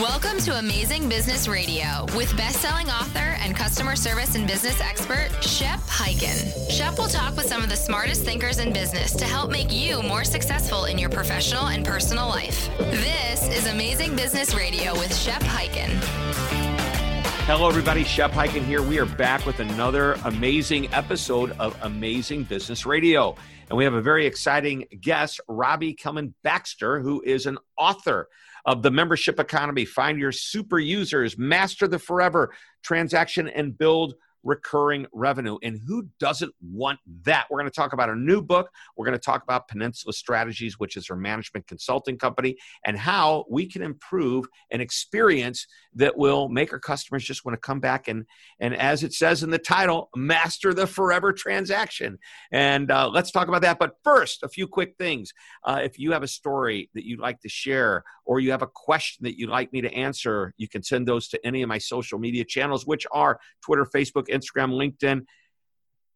Welcome to Amazing Business Radio with best-selling author and customer service and business expert Shep Hyken. Shep will talk with some of the smartest thinkers in business to help make you more successful in your professional and personal life. This is Amazing Business Radio with Shep Hyken. Hello, everybody. Shep Hyken here. We are back with another amazing episode of Amazing Business Radio. And we have a very exciting guest, Robbie Kellman Baxter, who is an author of the membership economy. Find your super users, master the forever transaction, and build recurring revenue. And who doesn't want that? We're going to talk about a new book. We're going to talk about Peninsula Strategies, which is our management consulting company, and how we can improve an experience that will make our customers just want to come back and, and as it says in the title, master the forever transaction. And uh, let's talk about that. But first, a few quick things. Uh, if you have a story that you'd like to share, or you have a question that you'd like me to answer, you can send those to any of my social media channels, which are Twitter, Facebook, Instagram, LinkedIn,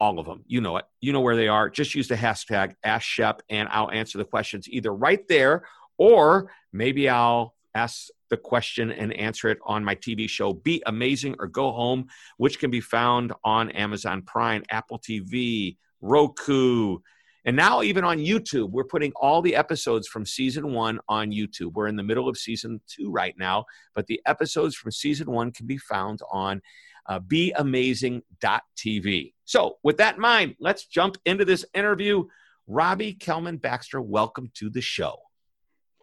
all of them. You know it. You know where they are. Just use the hashtag Ask Shep, and I'll answer the questions either right there or maybe I'll ask the question and answer it on my TV show, Be Amazing or Go Home, which can be found on Amazon Prime, Apple TV, Roku, and now, even on YouTube, we're putting all the episodes from season one on YouTube. We're in the middle of season two right now, but the episodes from season one can be found on uh, beamazing.tv. So, with that in mind, let's jump into this interview. Robbie Kellman Baxter, welcome to the show.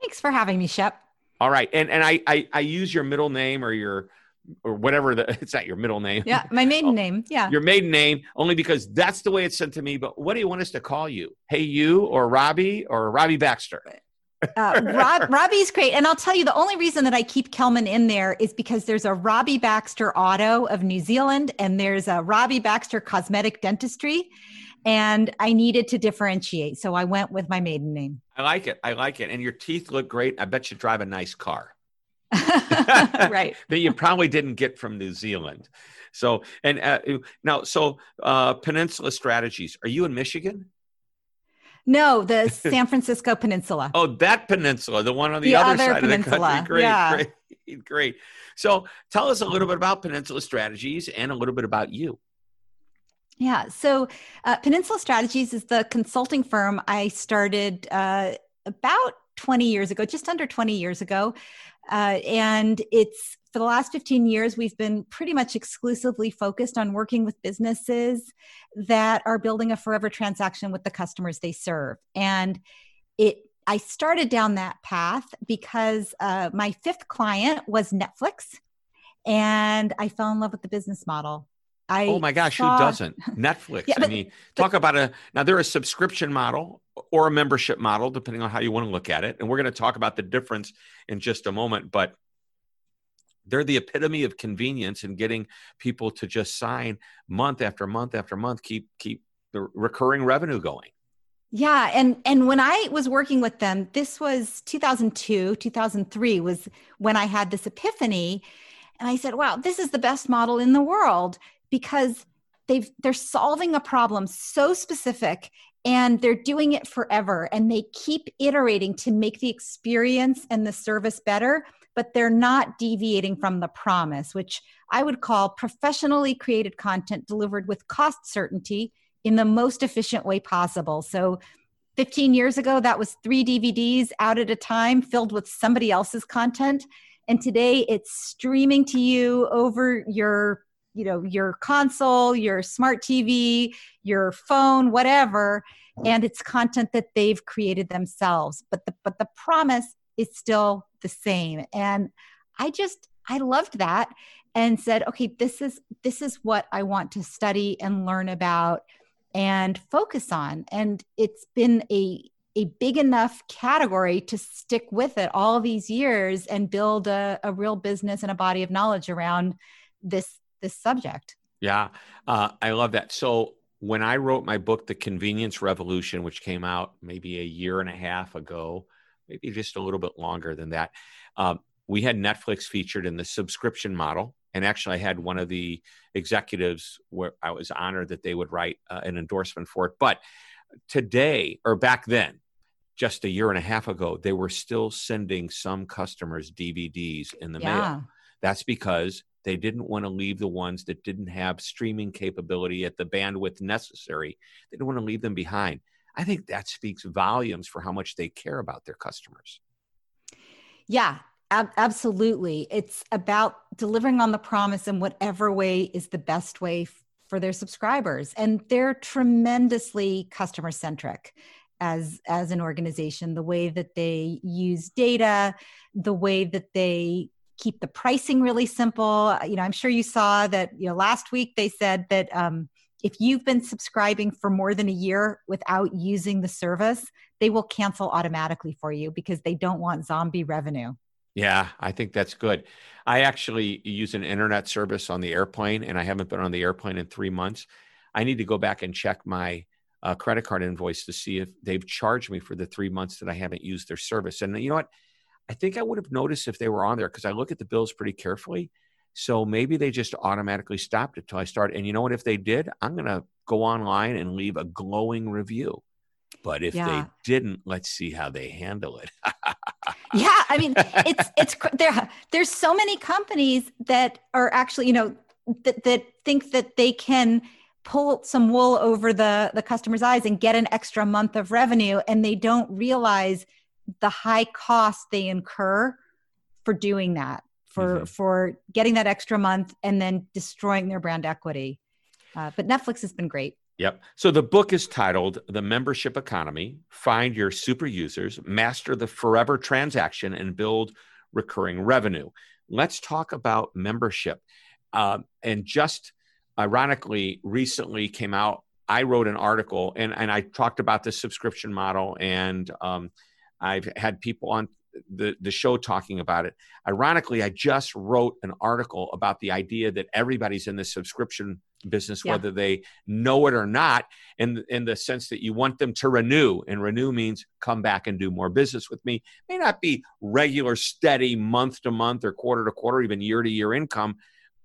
Thanks for having me, Shep. All right, and and I I, I use your middle name or your or whatever the it's not your middle name. Yeah, my maiden oh, name. Yeah. Your maiden name, only because that's the way it's sent to me. But what do you want us to call you? Hey you or Robbie or Robbie Baxter? Uh, Rob, Robbie's great. And I'll tell you, the only reason that I keep Kellman in there is because there's a Robbie Baxter Auto of New Zealand and there's a Robbie Baxter Cosmetic Dentistry. And I needed to differentiate. So I went with my maiden name. I like it. I like it. And your teeth look great. I bet you drive a nice car. right. that you probably didn't get from New Zealand. So, and uh, now, so uh, Peninsula Strategies, are you in Michigan? No, the San Francisco Peninsula. oh, that peninsula, the one on the, the other, other, side peninsula. of the country. Great, yeah. great, great. So, tell us a little bit about Peninsula Strategies and a little bit about you. Yeah, so uh, Peninsula Strategies is the consulting firm I started uh, about 20 years ago, just under 20 years ago. Uh, and it's for the last 15 years, we've been pretty much exclusively focused on working with businesses that are building a forever transaction with the customers they serve. And it I started down that path because uh, my fifth client was Netflix, and I fell in love with the business model. I oh my gosh, saw, who doesn't? Netflix. yeah, but, I mean, talk about a now they're a subscription model or a membership model, depending on how you want to look at it. And we're going to talk about the difference in just a moment. But they're the epitome of convenience and getting people to just sign month after month after month, keep keep the recurring revenue going. Yeah, and and when I was working with them, this was 2002, 2003 was when I had this epiphany and I said, "Wow, this is the best model in the world because they've they're solving a problem so specific and they're doing it forever and they keep iterating to make the experience and the service better but they're not deviating from the promise which i would call professionally created content delivered with cost certainty in the most efficient way possible. So 15 years ago that was 3 DVDs out at a time filled with somebody else's content. And today it's streaming to you over your you know your console your smart tv your phone whatever and it's content that they've created themselves. But the but the promise is still the same. And i just i loved that and said okay this is this is what i want to study and learn about and focus on. And it's been a a big enough category to stick with it all these years and build a, a real business and a body of knowledge around this this subject. Yeah, uh, I love that. So when I wrote my book, The Convenience Revolution, which came out maybe a year and a half ago, maybe just a little bit longer than that, um, we had Netflix featured in the subscription model. And actually, I had one of the executives where I was honored that they would write uh, an endorsement for it. But today, or back then, just a year and a half ago, they were still sending some customers DVDs in the yeah. mail. That's because they didn't want to leave the ones that didn't have streaming capability at the bandwidth necessary. They didn't want to leave them behind. I think that speaks volumes for how much they care about their customers. Yeah, ab- absolutely. It's about delivering on the promise in whatever way is the best way f- for their subscribers. And they're tremendously customer centric as as an organization the way that they use data the way that they keep the pricing really simple you know i'm sure you saw that you know last week they said that um, if you've been subscribing for more than a year without using the service, they will cancel automatically for you because they don't want zombie revenue. Yeah, I think that's good. I actually use an internet service on the airplane and I haven't been on the airplane in three months. I need to go back and check my uh, credit card invoice to see if they've charged me for the three months that I haven't used their service. And you know what? I think I would have noticed if they were on there because I look at the bills pretty carefully. So maybe they just automatically stopped it till I started. And you know what? If they did, I'm going to go online and leave a glowing review. But if yeah. they didn't, let's see how they handle it. yeah, I mean, it's it's there. There's so many companies that are actually, you know, that that think that they can pull some wool over the the customer's eyes and get an extra month of revenue, and they don't realize the high cost they incur for doing that for mm-hmm. for getting that extra month and then destroying their brand equity. Uh, but Netflix has been great. Yep. So the book is titled The Membership Economy Find Your Super Users, Master the Forever Transaction, and Build Recurring Revenue. Let's talk about membership. Uh, and just ironically, recently came out, I wrote an article and, and I talked about the subscription model. And um, I've had people on the, the show talking about it. Ironically, I just wrote an article about the idea that everybody's in the subscription business, yeah. whether they know it or not, in, in the sense that you want them to renew. And renew means come back and do more business with me. May not be regular, steady, month to month or quarter to quarter, even year to year income,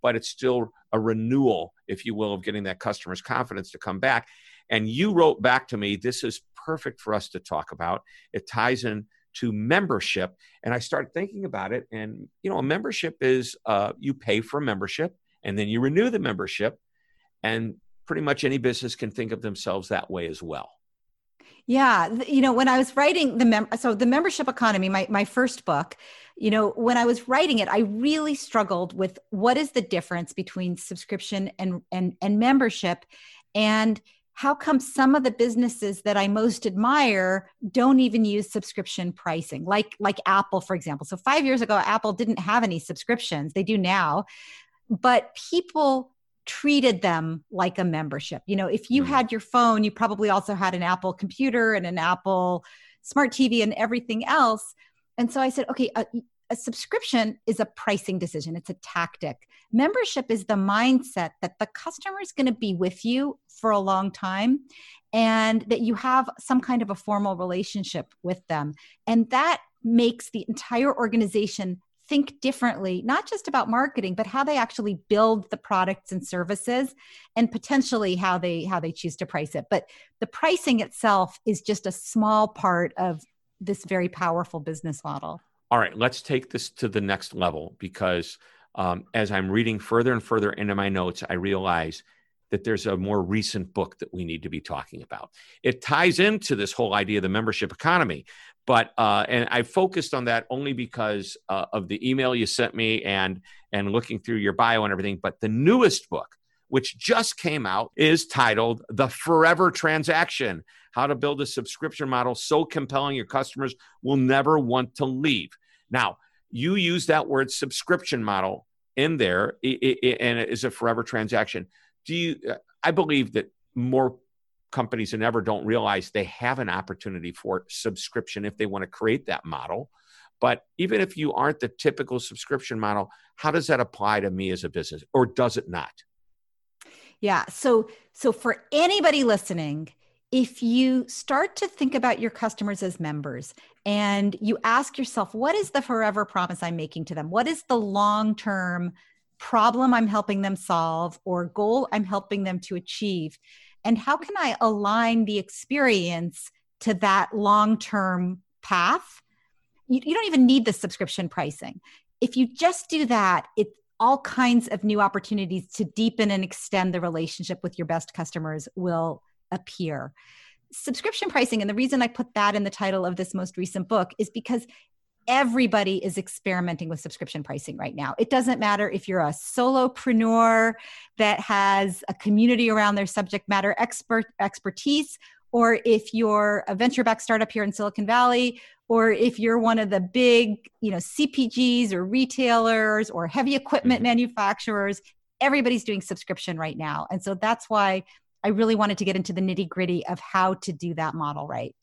but it's still a renewal, if you will, of getting that customer's confidence to come back. And you wrote back to me, this is perfect for us to talk about. It ties in to membership. And I started thinking about it. And, you know, a membership is uh, you pay for a membership and then you renew the membership. And pretty much any business can think of themselves that way as well. Yeah, you know, when I was writing the mem- so the membership economy, my my first book, you know, when I was writing it, I really struggled with what is the difference between subscription and and and membership, and how come some of the businesses that I most admire don't even use subscription pricing, like like Apple, for example. So five years ago, Apple didn't have any subscriptions. They do now, but people treated them like a membership. You know, if you mm. had your phone, you probably also had an Apple computer and an Apple smart TV and everything else. And so I said, okay, uh, a subscription is a pricing decision, it's a tactic. Membership is the mindset that the customer is going to be with you for a long time and that you have some kind of a formal relationship with them. And that makes the entire organization think differently, not just about marketing, but how they actually build the products and services and potentially how they how they choose to price it. But the pricing itself is just a small part of this very powerful business model all right, let's take this to the next level because um, as I'm reading further and further into my notes, I realize that there's a more recent book that we need to be talking about. It ties into this whole idea of the membership economy, but uh, and I focused on that only because uh, of the email you sent me and and looking through your bio and everything. But the newest book, which just came out, is titled "The Forever Transaction: how to build a subscription model so compelling your customers will never want to leave. Now, you use that word subscription model in there, and it is a forever transaction. Do you? Uh, I believe that more companies than ever don't realize they have an opportunity for subscription if they want to create that model. But even if you aren't the typical subscription model, how does that apply to me as a business, or does it not? Yeah. So, so for anybody listening, if you start to think about your customers as members and you ask yourself, what is the forever promise I'm making to them? What is the long term problem I'm helping them solve or goal I'm helping them to achieve? And how can I align the experience to that long term path, you, you don't even need the subscription pricing. If you just do that, it all kinds of new opportunities to deepen and extend the relationship with your best customers will appear. Subscription pricing, and the reason I put that in the title of this most recent book is because everybody is experimenting with subscription pricing right now. It doesn't matter if you're a solopreneur that has a community around their subject matter expert expertise or if you're a venture backed startup here in Silicon Valley or if you're one of the big, you know, CPGs or retailers or heavy equipment mm-hmm. manufacturers, everybody's doing subscription right now. And so that's why I really wanted to get into the nitty gritty of how to do that model right.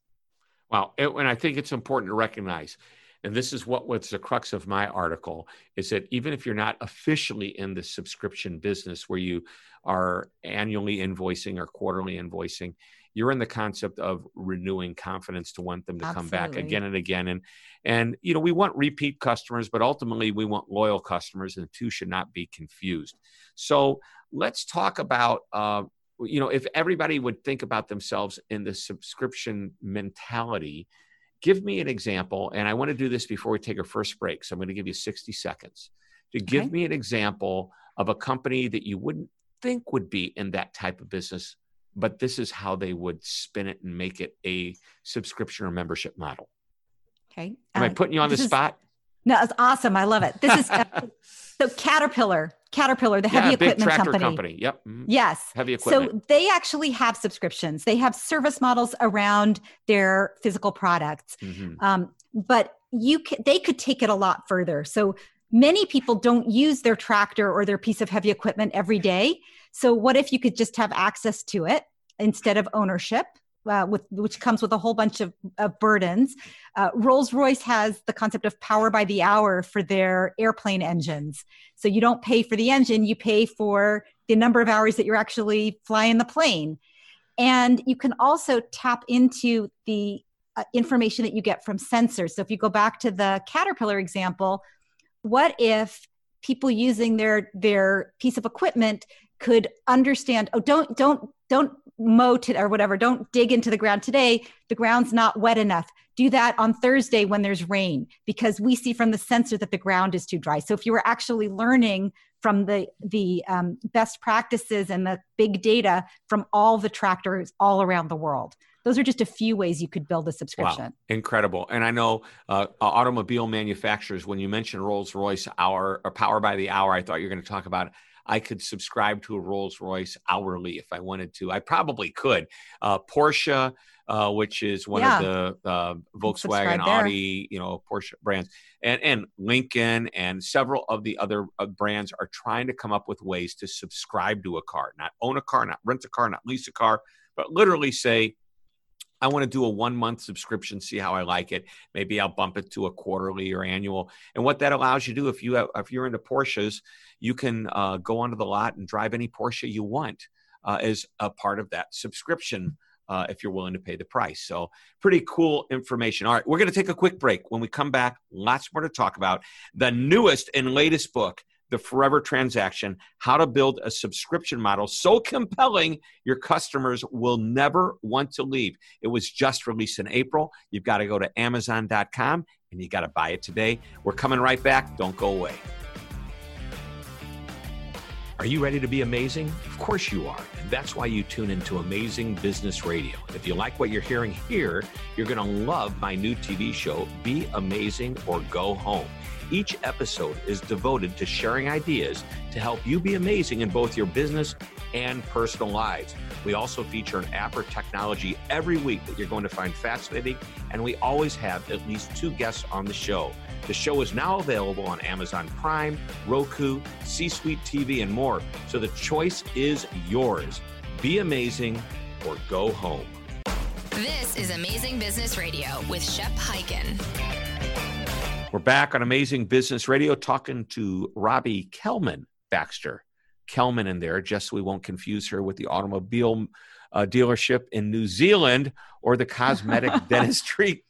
Wow. And I think it's important to recognize, and this is what was the crux of my article, is that even if you're not officially in the subscription business where you are annually invoicing or quarterly invoicing, you're in the concept of renewing confidence to want them to Absolutely. come back again and again and and you know we want repeat customers but ultimately we want loyal customers and the two should not be confused so let's talk about uh, you know if everybody would think about themselves in the subscription mentality give me an example and i want to do this before we take our first break so i'm going to give you 60 seconds to give okay. me an example of a company that you wouldn't think would be in that type of business but this is how they would spin it and make it a subscription or membership model. Okay. Am uh, I putting you on the spot? No, it's awesome. I love it. This is uh, so Caterpillar, Caterpillar, the heavy yeah, equipment company. company. Yep. Mm-hmm. Yes. Heavy equipment. So they actually have subscriptions. They have service models around their physical products. Mm-hmm. Um, but you can, they could take it a lot further. So many people don't use their tractor or their piece of heavy equipment every day. So, what if you could just have access to it instead of ownership? Uh, with which comes with a whole bunch of, of burdens. Uh, Rolls Royce has the concept of power by the hour for their airplane engines. So you don't pay for the engine, you pay for the number of hours that you're actually flying the plane. And you can also tap into the uh, information that you get from sensors. So if you go back to the Caterpillar example, what if people using their their piece of equipment could understand oh don't don't don't mow to, or whatever don't dig into the ground today the ground's not wet enough do that on thursday when there's rain because we see from the sensor that the ground is too dry so if you were actually learning from the the um, best practices and the big data from all the tractors all around the world those are just a few ways you could build a subscription. Wow. Incredible. And I know uh, automobile manufacturers, when you mentioned Rolls Royce hour or power by the hour, I thought you were going to talk about I could subscribe to a Rolls Royce hourly if I wanted to. I probably could. Uh, Porsche, uh, which is one yeah. of the uh, Volkswagen, Audi, you know, Porsche brands, and and Lincoln and several of the other uh, brands are trying to come up with ways to subscribe to a car, not own a car, not rent a car, not lease a car, but literally say, I want to do a one month subscription, see how I like it. Maybe I'll bump it to a quarterly or annual. And what that allows you to do, if you have, if you're into Porsches, you can uh, go onto the lot and drive any Porsche you want uh, as a part of that subscription. Uh, if you're willing to pay the price. So, pretty cool information. All right, we're going to take a quick break. When we come back, lots more to talk about. The newest and latest book the forever transaction, how to build a subscription model so compelling your customers will never want to leave. It was just released in April. You've got to go to Amazon.com and you got to buy it today. We're coming right back. Don't go away. Are you ready to be amazing? Of course you are. And that's why you tune into Amazing Business Radio. If you like what you're hearing here, you're going to love my new TV show, Be Amazing or Go Home. Each episode is devoted to sharing ideas to help you be amazing in both your business and personal lives. We also feature an app or technology every week that you're going to find fascinating, and we always have at least two guests on the show. The show is now available on Amazon Prime, Roku, C Suite TV, and more. So the choice is yours. Be amazing or go home. This is Amazing Business Radio with Shep Hyken. We're back on Amazing Business Radio talking to Robbie Kellman Baxter. Kellman in there, just so we won't confuse her with the automobile uh, dealership in New Zealand or the cosmetic dentistry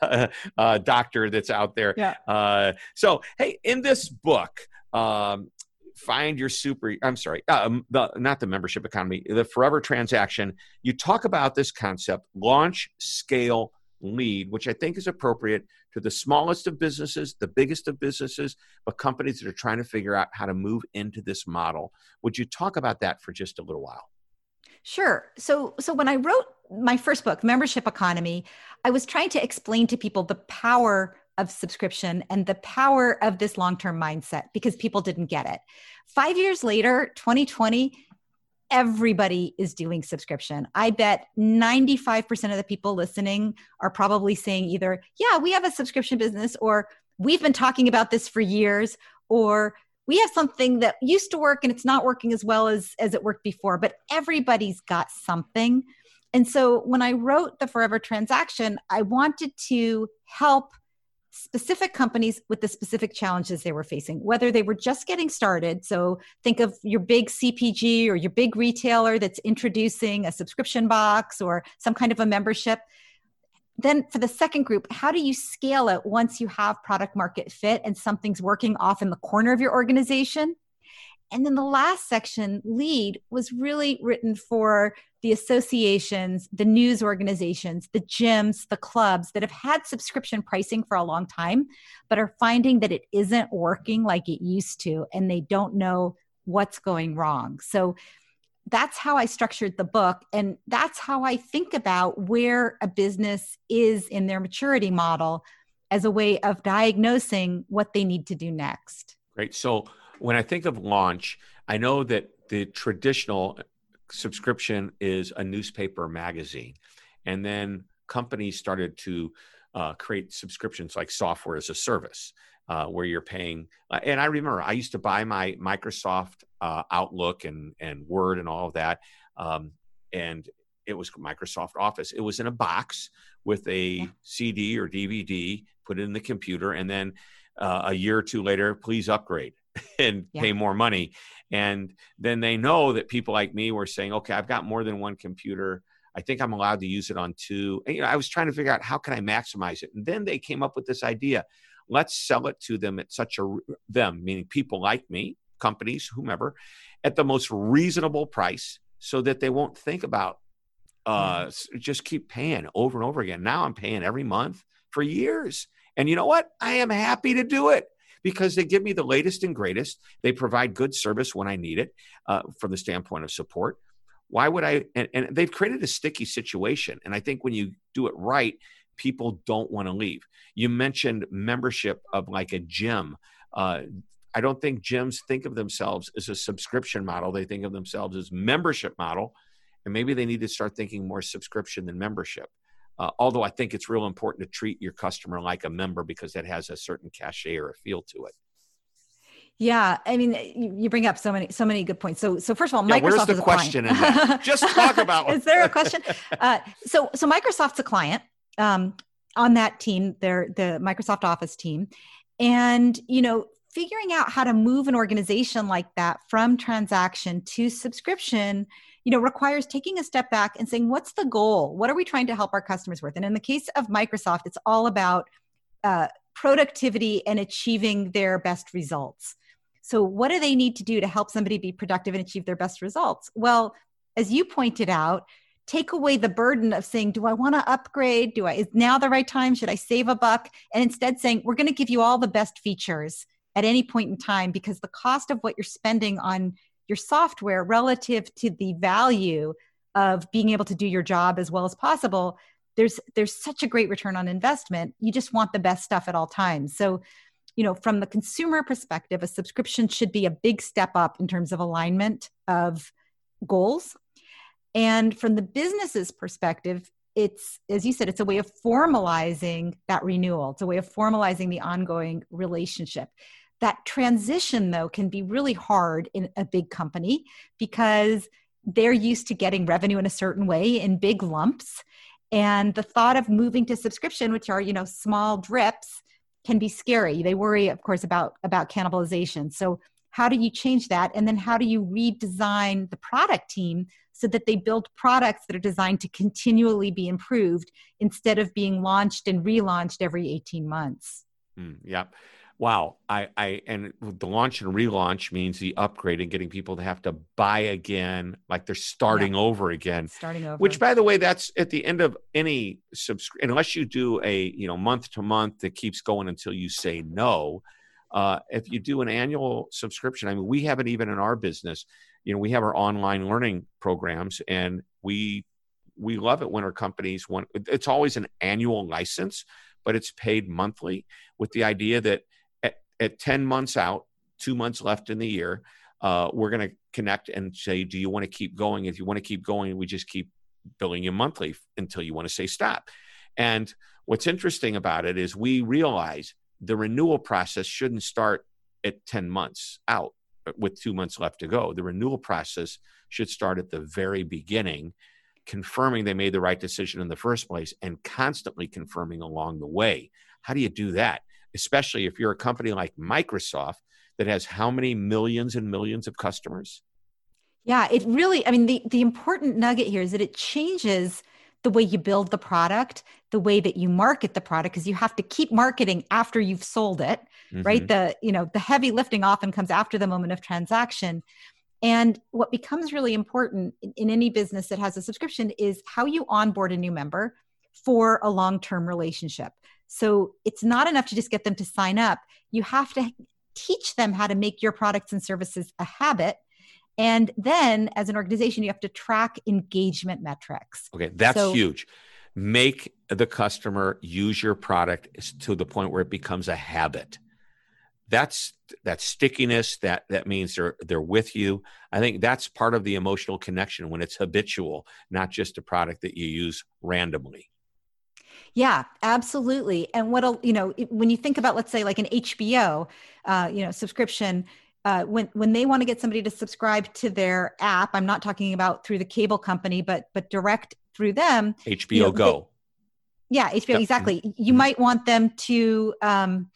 uh, uh, doctor that's out there. Yeah. Uh, so, hey, in this book, um, find your super i'm sorry um, the not the membership economy the forever transaction you talk about this concept launch scale lead which i think is appropriate to the smallest of businesses the biggest of businesses but companies that are trying to figure out how to move into this model would you talk about that for just a little while Sure. So so when I wrote my first book, Membership Economy, I was trying to explain to people the power of subscription and the power of this long term mindset because people didn't get it. Five years later, 2020, everybody is doing subscription. I bet 95% of the people listening are probably saying either, yeah, we have a subscription business, or we've been talking about this for years, or we have something that used to work and it's not working as well as, as it worked before, but everybody's got something. And so when I wrote the Forever Transaction, I wanted to help specific companies with the specific challenges they were facing, whether they were just getting started. So think of your big CPG or your big retailer that's introducing a subscription box or some kind of a membership. Then for the second group, how do you scale it once you have product market fit and something's working off in the corner of your organization? And then the last section, lead, was really written for the associations, the news organizations, the gyms, the clubs that have had subscription pricing for a long time, but are finding that it isn't working like it used to, and they don't know what's going wrong. So that's how I structured the book. And that's how I think about where a business is in their maturity model as a way of diagnosing what they need to do next. Great. So, when I think of launch, I know that the traditional subscription is a newspaper magazine. And then companies started to uh, create subscriptions like software as a service. Uh, where you're paying. Uh, and I remember I used to buy my Microsoft uh, Outlook and and Word and all of that, um, and it was Microsoft Office. It was in a box with a yeah. CD or DVD, put it in the computer, and then uh, a year or two later, please upgrade. and yeah. pay more money. And then they know that people like me were saying, okay, I've got more than one computer. I think I'm allowed to use it on two. And, you know, I was trying to figure out how can I maximize it. And then they came up with this idea. Let's sell it to them at such a them, meaning people like me, companies, whomever, at the most reasonable price so that they won't think about uh mm-hmm. just keep paying over and over again. Now I'm paying every month for years. And you know what? I am happy to do it because they give me the latest and greatest. They provide good service when I need it uh, from the standpoint of support. Why would I? And, and they've created a sticky situation. And I think when you do it right, people don't want to leave. You mentioned membership of like a gym. Uh, I don't think gyms think of themselves as a subscription model. They think of themselves as membership model, and maybe they need to start thinking more subscription than membership. Uh, although I think it's real important to treat your customer like a member because that has a certain cachet or a feel to it. Yeah, I mean, you, bring up so many so many good points. So, so first of all, yeah, Microsoft where's the is a question client. Just talk about. is there a question? Uh, so, so Microsoft's a client um, on that team. They're the Microsoft Office team, and you know, figuring out how to move an organization like that from transaction to subscription you know requires taking a step back and saying what's the goal? What are we trying to help our customers with? And in the case of microsoft it's all about uh, productivity and achieving their best results. So what do they need to do to help somebody be productive and achieve their best results? Well as you pointed out take away the burden of saying do i want to upgrade? Do i is now the right time? Should i save a buck? And instead saying we're going to give you all the best features at any point in time because the cost of what you're spending on your software relative to the value of being able to do your job as well as possible there's there's such a great return on investment. You just want the best stuff at all times. So you know from the consumer perspective a subscription should be a big step up in terms of alignment of goals. And from the business's perspective it's as you said it's a way of formalizing that renewal. It's a way of formalizing the ongoing relationship that transition, though, can be really hard in a big company because they're used to getting revenue in a certain way in big lumps. And the thought of moving to subscription, which are, you know, small drips, can be scary. They worry, of course, about, about cannibalization. So how do you change that? And then how do you redesign the product team so that they build products that are designed to continually be improved instead of being launched and relaunched every 18 months? Mm, yeah wow, I, I, and the launch and relaunch means the upgrade and getting people to have to buy again, like they're starting yeah. over again. Starting over. Which, by the way, that's at the end of any subscription, unless you do a, you know, month to month that keeps going until you say no. Uh, if you do an annual subscription, I mean, we have it even in our business. You know, we have our online learning programs, and we we love it when our companies want. It's always an annual license, but it's paid monthly with the idea that at 10 months out, two months left in the year, uh, we're going to connect and say, do you want to keep going? If you want to keep going, we just keep billing you monthly until you want to say stop. And what's interesting about it is we realize the renewal process shouldn't start at 10 months out uh, with two months left to go. The renewal process should start at the very beginning, confirming they made the right decision in the first place and constantly confirming along the way. How do you do that? Especially if you're a company like Microsoft that has how many millions and millions of customers? Yeah, it really, I mean, the, the important nugget here is that it changes the way you build the product, the way that you market the product, because you have to keep marketing after you've sold it, mm-hmm. right? The, you know, the heavy lifting often comes after the moment of transaction. And what becomes really important in, in any business that has a subscription is how you onboard a new member for a long term relationship. So it's not enough to just get them to sign up. You have to teach them how to make your products and services a habit. And then as an organization, you have to track engagement metrics. Okay, that's so, huge. Make the customer use your product to the point where it becomes a habit. That's that stickiness that that means they're they're with you. I think that's part of the emotional connection when it's habitual, not just a product that you use randomly. Yeah, absolutely. And what'll, you know, when you think about, let's say, like an HBO, uh, you know, subscription, uh, when when they want to get somebody to subscribe to their app, I'm not talking about through the cable company, but but direct through them. HBO you know, Go. They, yeah, HBO yep. exactly. Mm-hmm. You might want them to um,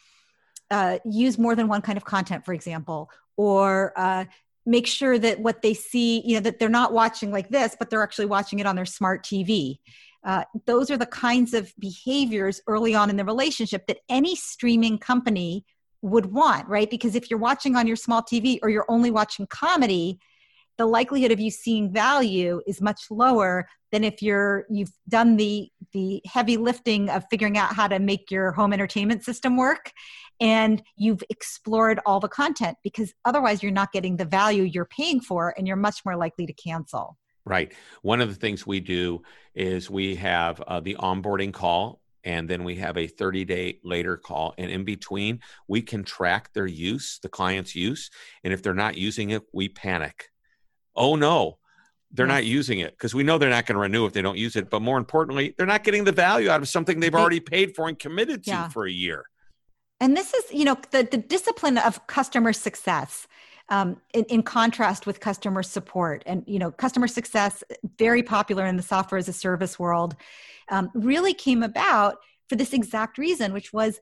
uh, use more than one kind of content, for example, or uh, make sure that what they see, you know, that they're not watching like this, but they're actually watching it on their smart TV. Uh, those are the kinds of behaviors early on in the relationship that any streaming company would want, right? Because if you're watching on your small TV or you're only watching comedy, the likelihood of you seeing value is much lower than if you're you've done the the heavy lifting of figuring out how to make your home entertainment system work and you've explored all the content because otherwise you're not getting the value you're paying for and you're much more likely to cancel Right. One of the things we do is we have uh, the onboarding call and then we have a 30 day later call. And in between, we can track their use, the client's use. And if they're not using it, we panic. Oh no, they're not using it because we know they're not going to renew if they don't use it. But more importantly, they're not getting the value out of something they've already paid for and committed to yeah. for a year. And this is, you know, the, the discipline of customer success um, in, in, contrast with customer support and you know customer success very popular in the software as a service world um, really came about for this exact reason which was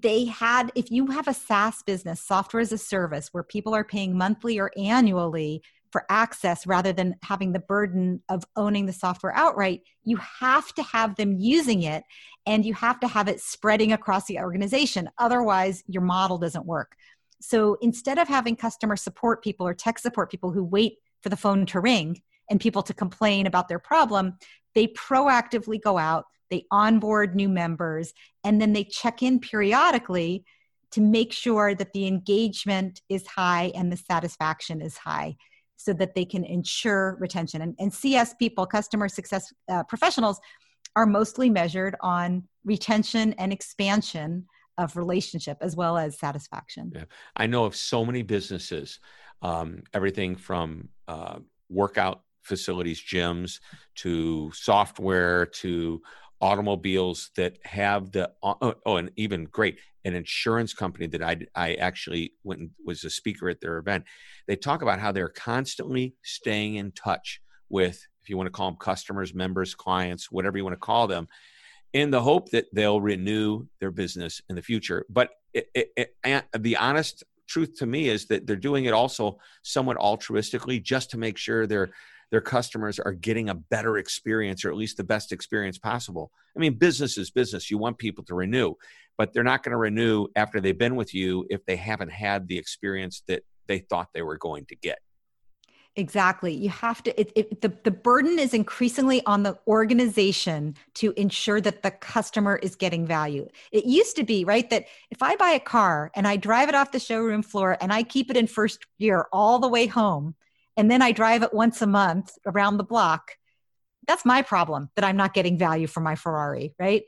they had if you have a saas business software as a service where people are paying monthly or annually for access rather than having the burden of owning the software outright you have to have them using it and you have to have it spreading across the organization. Otherwise your model doesn't work so instead of having customer support people or tech support people who wait for the phone to ring and people to complain about their problem, they proactively go out, they onboard new members, and then they check in periodically to make sure that the engagement is high and the satisfaction is high so that they can ensure retention. And, and CS people, customer success uh, professionals, are mostly measured on retention and expansion of relationship as well as satisfaction. Yeah. I know of so many businesses, um, everything from uh, workout facilities, gyms, to software, to automobiles that have the oh, oh, and even great an insurance company that I I actually went and was a speaker at their event. They talk about how they're constantly staying in touch with if you want to call them customers, members, clients, whatever you want to call them, in the hope that they'll renew their business in the future. But it, it, it, the honest truth to me is that they're doing it also somewhat altruistically just to make sure their their customers are getting a better experience or at least the best experience possible. I mean, business is business. You want people to renew, but they're not going to renew after they've been with you if they haven't had the experience that they thought they were going to get. Exactly. You have to, it, it, the, the burden is increasingly on the organization to ensure that the customer is getting value. It used to be, right, that if I buy a car and I drive it off the showroom floor and I keep it in first gear all the way home, and then I drive it once a month around the block, that's my problem that I'm not getting value for my Ferrari, right?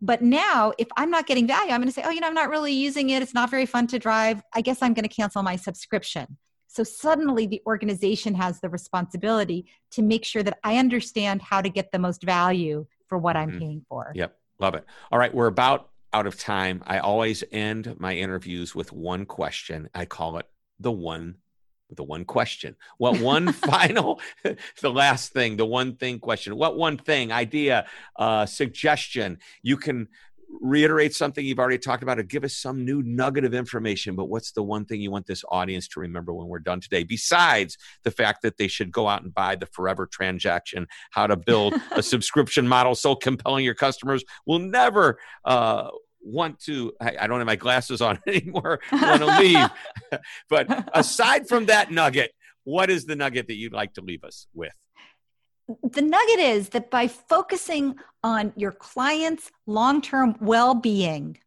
But now, if I'm not getting value, I'm going to say, oh, you know, I'm not really using it. It's not very fun to drive. I guess I'm going to cancel my subscription. So suddenly the organization has the responsibility to make sure that I understand how to get the most value for what I'm mm-hmm. paying for. Yep. Love it. All right. We're about out of time. I always end my interviews with one question. I call it the one the one question. What one final, the last thing, the one thing question. What one thing, idea, uh, suggestion you can reiterate something you've already talked about or give us some new nugget of information but what's the one thing you want this audience to remember when we're done today besides the fact that they should go out and buy the forever transaction how to build a subscription model so compelling your customers will never uh, want to I, I, don't have my glasses on anymore want to leave. But aside from that nugget what is the nugget that you'd like to leave us with the nugget is that by focusing on your clients' long term well being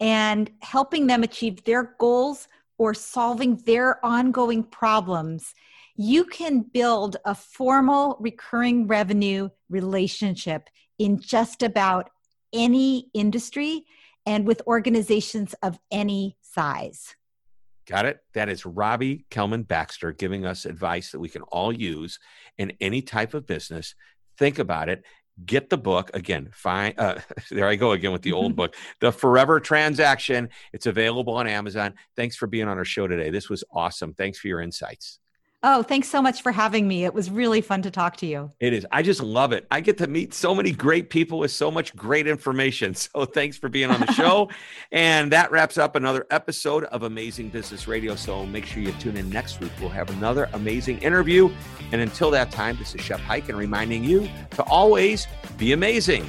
and helping them achieve their goals or solving their ongoing problems, you can build a formal recurring revenue relationship in just about any industry and with organizations of any size. Got it? That is Robbie Kellman Baxter giving us advice that we can all use in any type of business. Think about it. Get the book again. Fine. Uh, there I go again with the old book, The Forever Transaction. It's available on Amazon. Thanks for being on our show today. This was awesome. Thanks for your insights. Oh, thanks so much for having me. It was really fun to talk to you. It is. I just love it. I get to meet so many great people with so much great information. So thanks for being on the show. and that wraps up another episode of Amazing Business Radio. So make sure you tune in next week. We'll have another amazing interview. And until that time, this is Shep and reminding you to always be amazing.